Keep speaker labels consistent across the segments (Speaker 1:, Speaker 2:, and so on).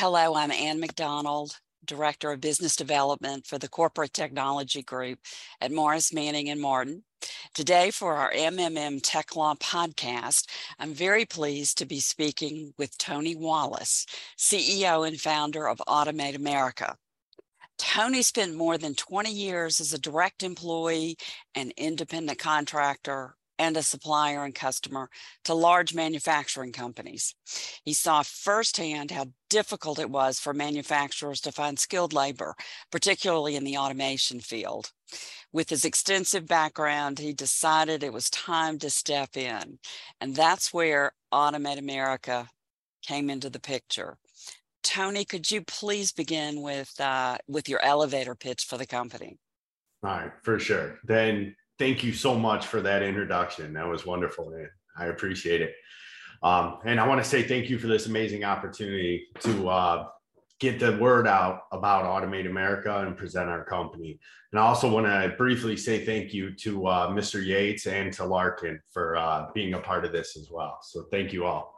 Speaker 1: Hello, I'm Ann McDonald, Director of Business Development for the Corporate Technology Group at Morris Manning and Martin. Today, for our MMM Tech Law podcast, I'm very pleased to be speaking with Tony Wallace, CEO and founder of Automate America. Tony spent more than 20 years as a direct employee and independent contractor and a supplier and customer to large manufacturing companies. He saw firsthand how difficult it was for manufacturers to find skilled labor, particularly in the automation field. With his extensive background, he decided it was time to step in. And that's where Automate America came into the picture. Tony, could you please begin with uh, with your elevator pitch for the company?
Speaker 2: All right, for sure. Then thank you so much for that introduction. That was wonderful, man. I appreciate it. Um, and I want to say thank you for this amazing opportunity to uh, get the word out about Automate America and present our company. And I also want to briefly say thank you to uh, Mr. Yates and to Larkin for uh, being a part of this as well. So thank you all.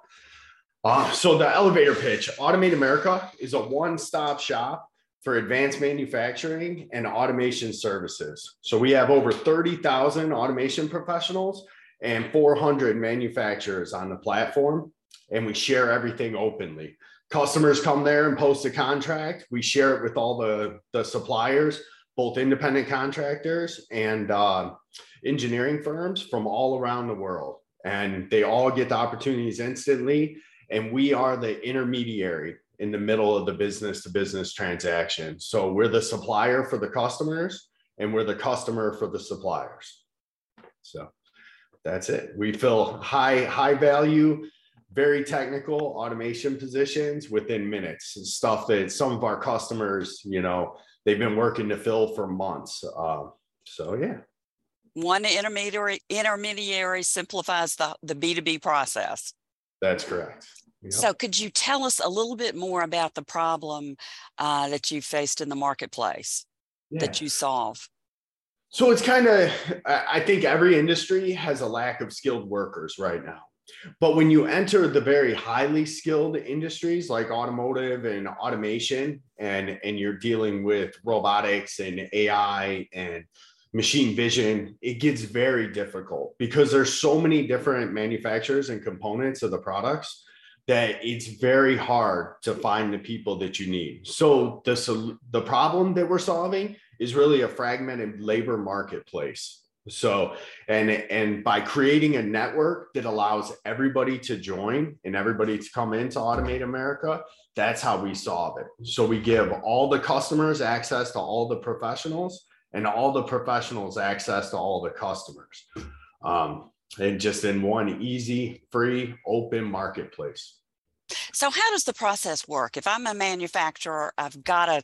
Speaker 2: Uh, so the elevator pitch, Automate America is a one-stop shop for advanced manufacturing and automation services. So we have over 30,000 automation professionals and 400 manufacturers on the platform, and we share everything openly. Customers come there and post a contract. We share it with all the, the suppliers, both independent contractors and uh, engineering firms from all around the world. And they all get the opportunities instantly. And we are the intermediary in the middle of the business to business transaction. So we're the supplier for the customers and we're the customer for the suppliers. So that's it. We fill high, high value, very technical automation positions within minutes. Stuff that some of our customers, you know, they've been working to fill for months. Uh, so yeah.
Speaker 1: One intermediary intermediary simplifies the, the B2B process.
Speaker 2: That's correct.
Speaker 1: Yep. So, could you tell us a little bit more about the problem uh, that you faced in the marketplace yeah. that you solve?
Speaker 2: So, it's kind of, I think every industry has a lack of skilled workers right now. But when you enter the very highly skilled industries like automotive and automation, and, and you're dealing with robotics and AI and machine vision, it gets very difficult because there's so many different manufacturers and components of the products that it's very hard to find the people that you need. So the the problem that we're solving is really a fragmented labor marketplace. So and and by creating a network that allows everybody to join and everybody to come into Automate America, that's how we solve it. So we give all the customers access to all the professionals and all the professionals access to all the customers. Um, and just in one easy, free, open marketplace.
Speaker 1: So how does the process work? If I'm a manufacturer, I've got a,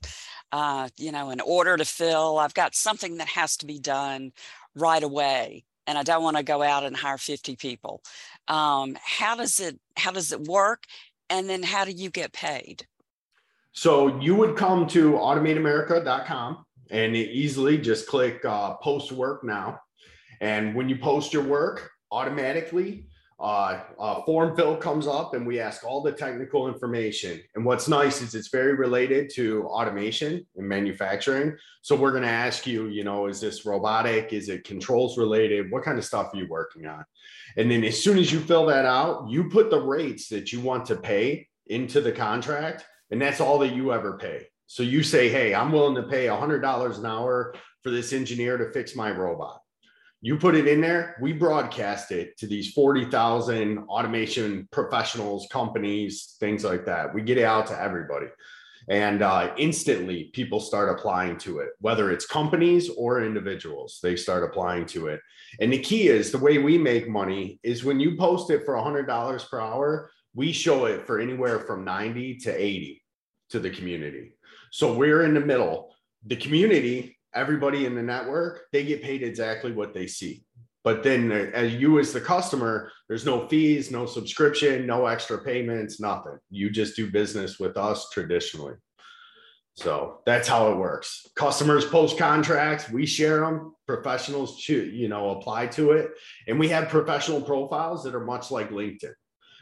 Speaker 1: uh, you know, an order to fill. I've got something that has to be done right away, and I don't want to go out and hire 50 people. Um, how does it How does it work? And then how do you get paid?
Speaker 2: So you would come to automateamerica.com and easily just click uh, post work now. And when you post your work, automatically uh, uh, form fill comes up and we ask all the technical information. And what's nice is it's very related to automation and manufacturing. So we're going to ask you, you know, is this robotic? Is it controls related? What kind of stuff are you working on? And then as soon as you fill that out, you put the rates that you want to pay into the contract. And that's all that you ever pay. So you say, hey, I'm willing to pay $100 an hour for this engineer to fix my robot you put it in there, we broadcast it to these 40,000 automation professionals, companies, things like that. We get it out to everybody. And uh, instantly, people start applying to it, whether it's companies or individuals, they start applying to it. And the key is the way we make money is when you post it for $100 per hour, we show it for anywhere from 90 to 80 to the community. So we're in the middle. The community everybody in the network, they get paid exactly what they see. But then uh, as you as the customer, there's no fees, no subscription, no extra payments, nothing. You just do business with us traditionally. So that's how it works. Customers post contracts, we share them. Professionals, you know, apply to it, and we have professional profiles that are much like LinkedIn.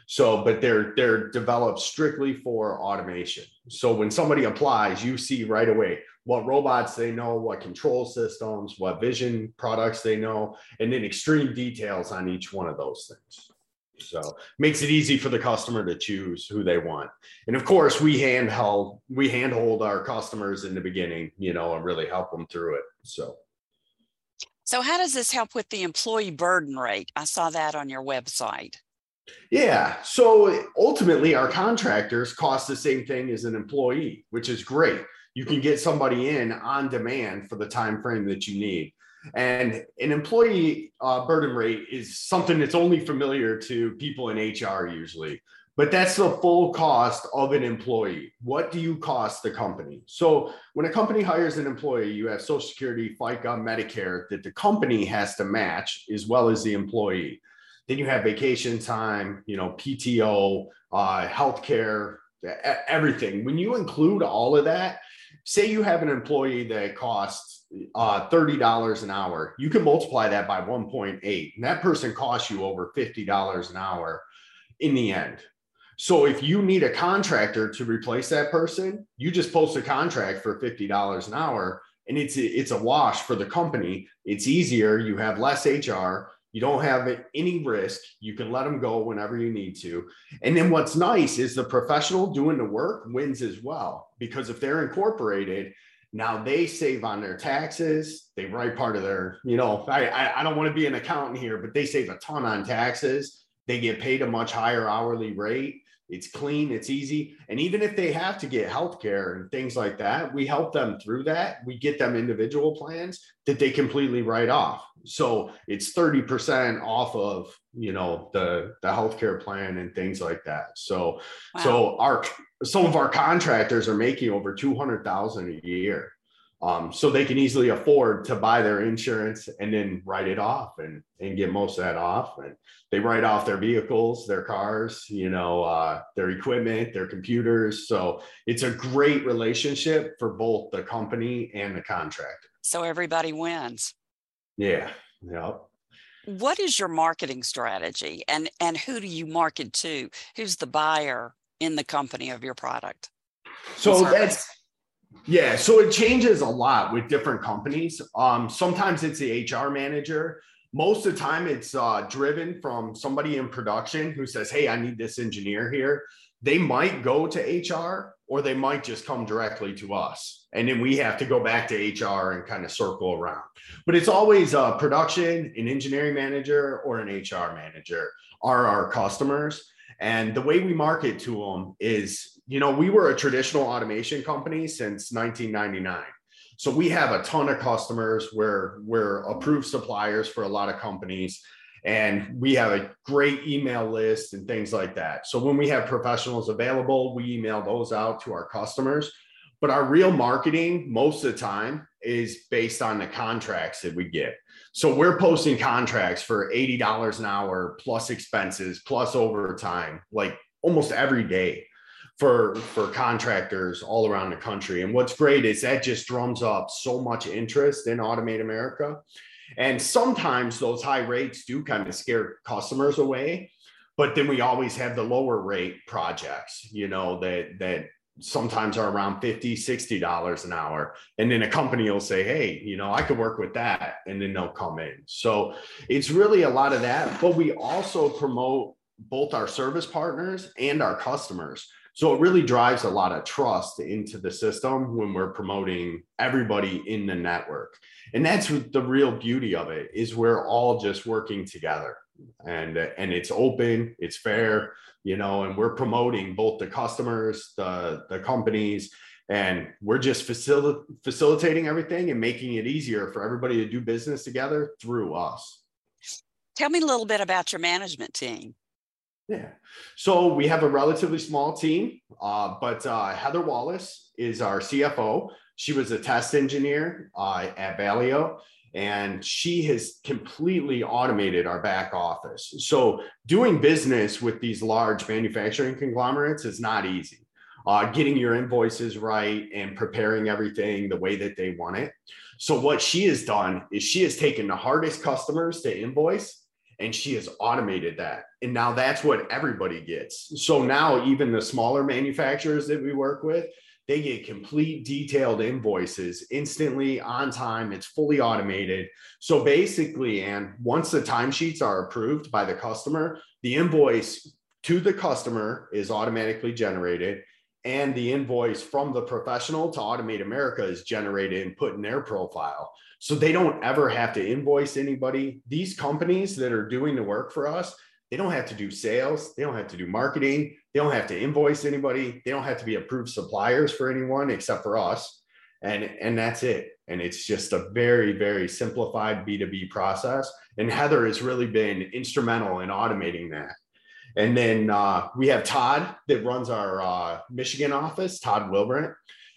Speaker 2: So, but they're they're developed strictly for automation. So when somebody applies, you see right away what robots they know, what control systems, what vision products they know, and then extreme details on each one of those things. So makes it easy for the customer to choose who they want. And of course, we handheld we handhold our customers in the beginning, you know, and really help them through it. So
Speaker 1: so how does this help with the employee burden rate? I saw that on your website.
Speaker 2: Yeah. So ultimately, our contractors cost the same thing as an employee, which is great. You can get somebody in on demand for the time frame that you need. And an employee uh, burden rate is something that's only familiar to people in HR usually, but that's the full cost of an employee. What do you cost the company? So when a company hires an employee, you have Social Security, FICA, Medicare that the company has to match as well as the employee. Then you have vacation time, you know, PTO, uh, healthcare, everything. When you include all of that, say you have an employee that costs uh, $30 an hour, you can multiply that by 1.8. And that person costs you over $50 an hour in the end. So if you need a contractor to replace that person, you just post a contract for $50 an hour and it's it's a wash for the company. It's easier, you have less HR, you don't have any risk. You can let them go whenever you need to. And then what's nice is the professional doing the work wins as well, because if they're incorporated, now they save on their taxes. They write part of their, you know, I, I, don't want to be an accountant here, but they save a ton on taxes. They get paid a much higher hourly rate. It's clean, it's easy. And even if they have to get health care and things like that, we help them through that. We get them individual plans that they completely write off. So it's 30% off of, you know, the the healthcare plan and things like that. So wow. so our some of our contractors are making over 200,000 a year. Um, so they can easily afford to buy their insurance and then write it off and, and get most of that off. And they write off their vehicles, their cars, you know, uh, their equipment, their computers. So it's a great relationship for both the company and the contractor.
Speaker 1: So everybody wins.
Speaker 2: Yeah. Yep.
Speaker 1: What is your marketing strategy and, and who do you market to? Who's the buyer in the company of your product?
Speaker 2: So that's yeah, so it changes a lot with different companies. Um, sometimes it's the HR manager. Most of the time, it's uh, driven from somebody in production who says, "Hey, I need this engineer here." They might go to HR, or they might just come directly to us, and then we have to go back to HR and kind of circle around. But it's always production, an engineering manager, or an HR manager are our customers. And the way we market to them is you know, we were a traditional automation company since 1999. So we have a ton of customers. We're we're approved suppliers for a lot of companies, and we have a great email list and things like that. So when we have professionals available, we email those out to our customers. But our real marketing, most of the time, is based on the contracts that we get. So we're posting contracts for $80 an hour plus expenses plus overtime, like almost every day for for contractors all around the country. And what's great is that just drums up so much interest in Automate America. And sometimes those high rates do kind of scare customers away. But then we always have the lower rate projects, you know, that that sometimes are around 50 60 dollars an hour and then a company will say hey you know i could work with that and then they'll come in so it's really a lot of that but we also promote both our service partners and our customers so it really drives a lot of trust into the system when we're promoting everybody in the network. And that's the real beauty of it is we're all just working together and and it's open, it's fair, you know, and we're promoting both the customers, the the companies and we're just facil- facilitating everything and making it easier for everybody to do business together through us.
Speaker 1: Tell me a little bit about your management team.
Speaker 2: Yeah. So we have a relatively small team, uh, but uh, Heather Wallace is our CFO. She was a test engineer uh, at Valeo, and she has completely automated our back office. So doing business with these large manufacturing conglomerates is not easy. Uh, getting your invoices right and preparing everything the way that they want it. So what she has done is she has taken the hardest customers to invoice and she has automated that and now that's what everybody gets. So now even the smaller manufacturers that we work with they get complete detailed invoices instantly on time it's fully automated. So basically and once the timesheets are approved by the customer the invoice to the customer is automatically generated and the invoice from the professional to automate america is generated and put in their profile. So they don't ever have to invoice anybody. These companies that are doing the work for us, they don't have to do sales, they don't have to do marketing, they don't have to invoice anybody, they don't have to be approved suppliers for anyone except for us. And, and that's it. And it's just a very, very simplified B2B process. And Heather has really been instrumental in automating that. And then uh, we have Todd that runs our uh, Michigan office, Todd Wilbrant,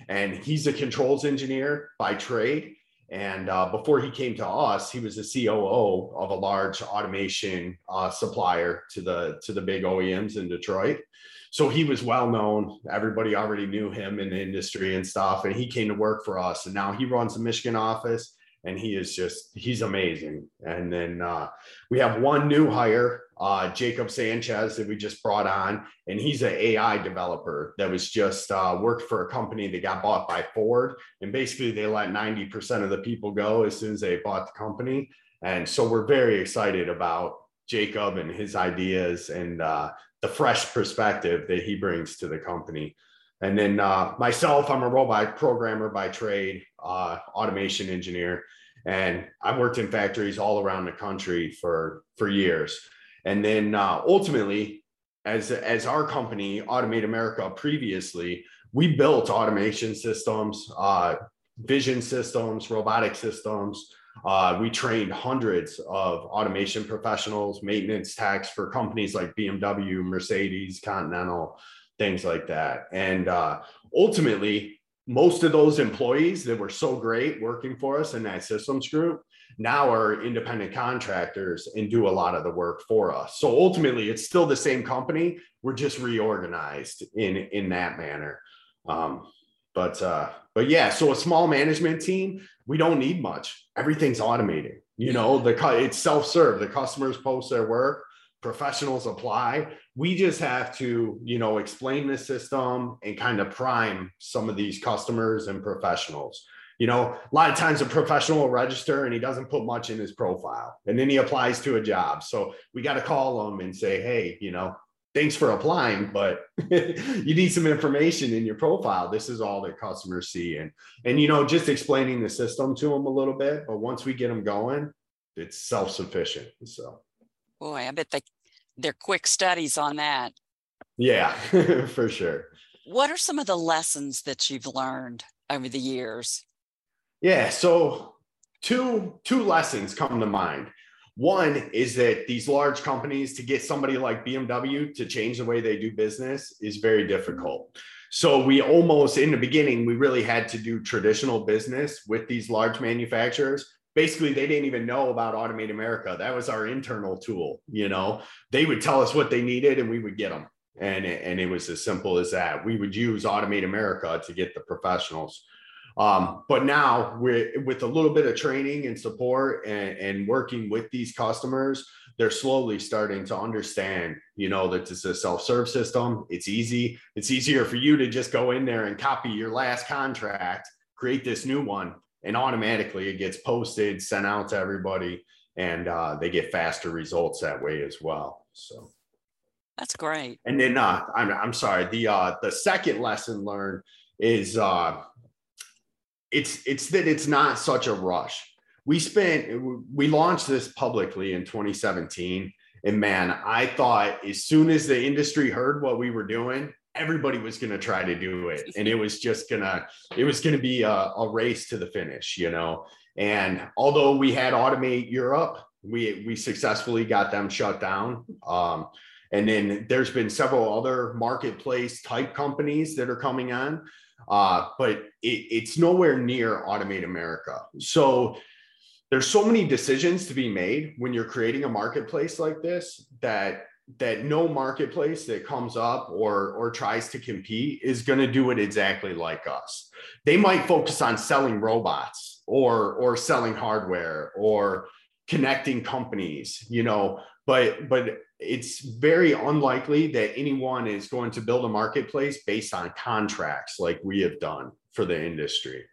Speaker 2: and he's a controls engineer by trade. And uh, before he came to us, he was the COO of a large automation uh, supplier to the to the big OEMs in Detroit. So he was well known. Everybody already knew him in the industry and stuff. And he came to work for us. And now he runs the Michigan office and he is just he's amazing. And then uh, we have one new hire, uh, Jacob Sanchez, that we just brought on, and he's an AI developer that was just uh, worked for a company that got bought by Ford, and basically they let ninety percent of the people go as soon as they bought the company. And so we're very excited about Jacob and his ideas and uh, the fresh perspective that he brings to the company. And then uh, myself, I'm a robot programmer by trade, uh, automation engineer, and I've worked in factories all around the country for for years. And then uh, ultimately, as as our company, Automate America, previously, we built automation systems, uh, vision systems, robotic systems. Uh, we trained hundreds of automation professionals, maintenance techs for companies like BMW, Mercedes, Continental, things like that. And uh, ultimately, most of those employees that were so great working for us in that systems group now are independent contractors and do a lot of the work for us. So ultimately, it's still the same company. We're just reorganized in in that manner. Um, but uh, but yeah, so a small management team, we don't need much. Everything's automated. You know, the it's self serve. The customers post their work professionals apply we just have to you know explain the system and kind of prime some of these customers and professionals you know a lot of times a professional will register and he doesn't put much in his profile and then he applies to a job so we got to call him and say hey you know thanks for applying but you need some information in your profile this is all that customers see and and you know just explaining the system to them a little bit but once we get them going it's self-sufficient so
Speaker 1: Boy, I bet they they're quick studies on that.
Speaker 2: Yeah, for sure.
Speaker 1: What are some of the lessons that you've learned over the years?
Speaker 2: Yeah, so two two lessons come to mind. One is that these large companies to get somebody like BMW to change the way they do business is very difficult. So we almost in the beginning we really had to do traditional business with these large manufacturers. Basically they didn't even know about automate america. That was our internal tool you know? They would tell us what they needed and we would get them and and it was as simple as that. We would use automate america to get the professionals um, but now we're with a little bit of training and support and, and working with these customers they're slowly starting to understand you know that it's a self-serve system it's easy it's easier for you to just go in there and copy your last contract create this new one and automatically it gets posted, sent out to everybody, and uh, they get faster results that way as well. So
Speaker 1: that's great.
Speaker 2: And then uh, I'm I'm sorry. The uh, the second lesson learned is uh, it's it's that it's not such a rush. We spent we launched this publicly in 2017, and man, I thought as soon as the industry heard what we were doing, everybody was going to try to do it. And it was just gonna it was going to be a, a, race to the finish you know? And although we had automate europe we we successfully got them shut down. Um, and then there's been several other marketplace type companies that are coming on uh, but it, it's nowhere near automate america so there's so many decisions to be made when you're creating a marketplace like this that that no marketplace that comes up or or tries to compete is going to do it exactly like us. They might focus on selling robots or or selling hardware or connecting companies, you know, but but it's very unlikely that anyone is going to build a marketplace based on contracts like we have done for the industry.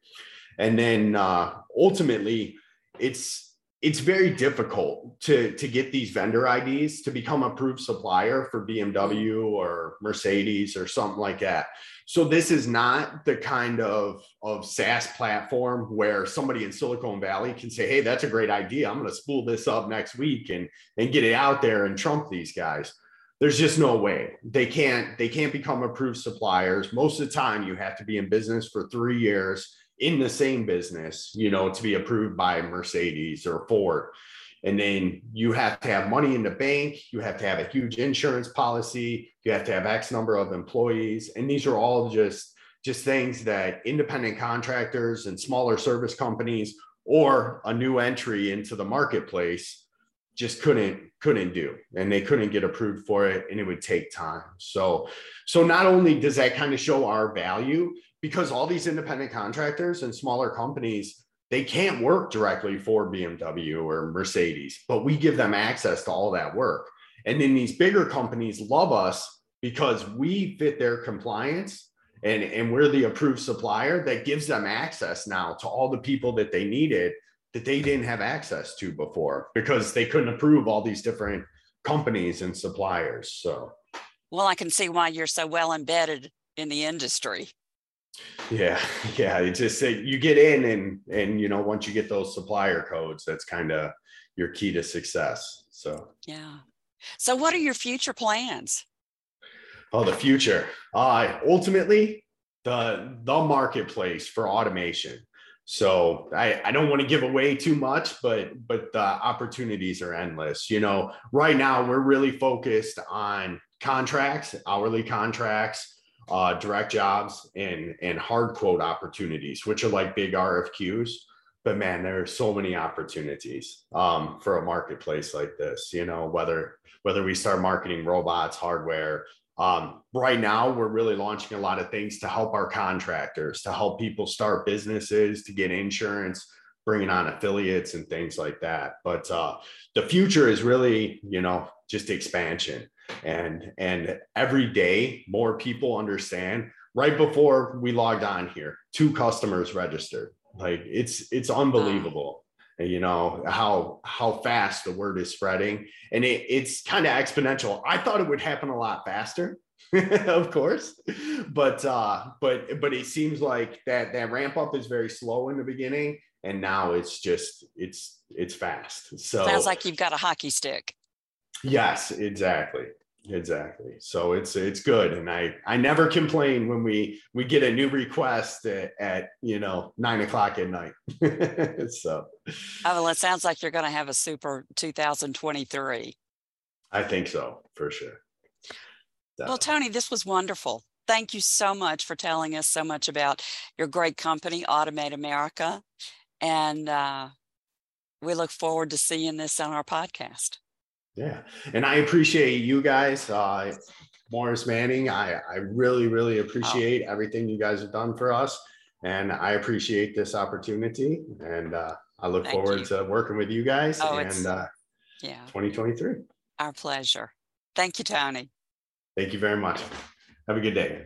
Speaker 2: And then uh, ultimately, it's it's very difficult to to get these vendor IDs to become approved supplier for BMW mm-hmm. or Mercedes or something like that. So this is not the kind of of SaaS platform where somebody in Silicon Valley can say, "Hey, that's a great idea. I'm going to spool this up next week and and get it out there and trump these guys." There's just no way. They can't they can't become approved suppliers. Most of the time you have to be in business for 3 years in the same business, you know, to be approved by Mercedes or Ford. And then you have to have money in the bank, you have to have a huge insurance policy, you have to have X number of employees. And these are all just just things that independent contractors and smaller service companies or a new entry into the marketplace just couldn't couldn't do and they couldn't get approved for it and it would take time so so not only does that kind of show our value because all these independent contractors and smaller companies they can't work directly for BMW or Mercedes, but we give them access to all that work. And then these bigger companies love us because we fit their compliance and, and we're the approved supplier that gives them access now to all the people that they needed that they didn't have access to before because they couldn't approve all these different companies and suppliers. So,
Speaker 1: well, I can see why you're so well embedded in the industry.
Speaker 2: Yeah, yeah. It's just you get in and and you know once you get those supplier codes, that's kind of your key to success. So
Speaker 1: yeah. So what are your future plans?
Speaker 2: Oh, the future. Uh ultimately the the marketplace for automation. So I, I don't want to give away too much, but but the opportunities are endless. You know, right now we're really focused on contracts, hourly contracts, uh, direct jobs and and hard quote opportunities, which are like big RFQs. But man, there are so many opportunities um, for a marketplace like this. You know, whether whether we start marketing robots, hardware. Um, right now, we're really launching a lot of things to help our contractors, to help people start businesses, to get insurance, bringing on affiliates and things like that. But uh, the future is really, you know, just expansion and and every day more people understand right before we logged on here two customers registered. Like it's it's unbelievable wow. you know how how fast the word is spreading. And it, it's kind of exponential. I thought it would happen a lot faster of course but uh but but it seems like that that ramp up is very slow in the beginning and now it's just it's it's fast. So
Speaker 1: sounds like you've got a hockey stick
Speaker 2: Yes, exactly. Exactly. So it's it's good, and I I never complain when we we get a new request at, at you know nine o'clock at night. so,
Speaker 1: oh, well, it sounds like you're going to have a super 2023.
Speaker 2: I think so for sure.
Speaker 1: Definitely. Well, Tony, this was wonderful. Thank you so much for telling us so much about your great company, Automate America, and uh, we look forward to seeing this on our podcast.
Speaker 2: Yeah. And I appreciate you guys. Uh, Morris Manning, I, I really, really appreciate oh. everything you guys have done for us. And I appreciate this opportunity. And uh, I look Thank forward you. to working with you guys oh, and uh, yeah, 2023.
Speaker 1: Our pleasure. Thank you, Tony.
Speaker 2: Thank you very much. Have a good day.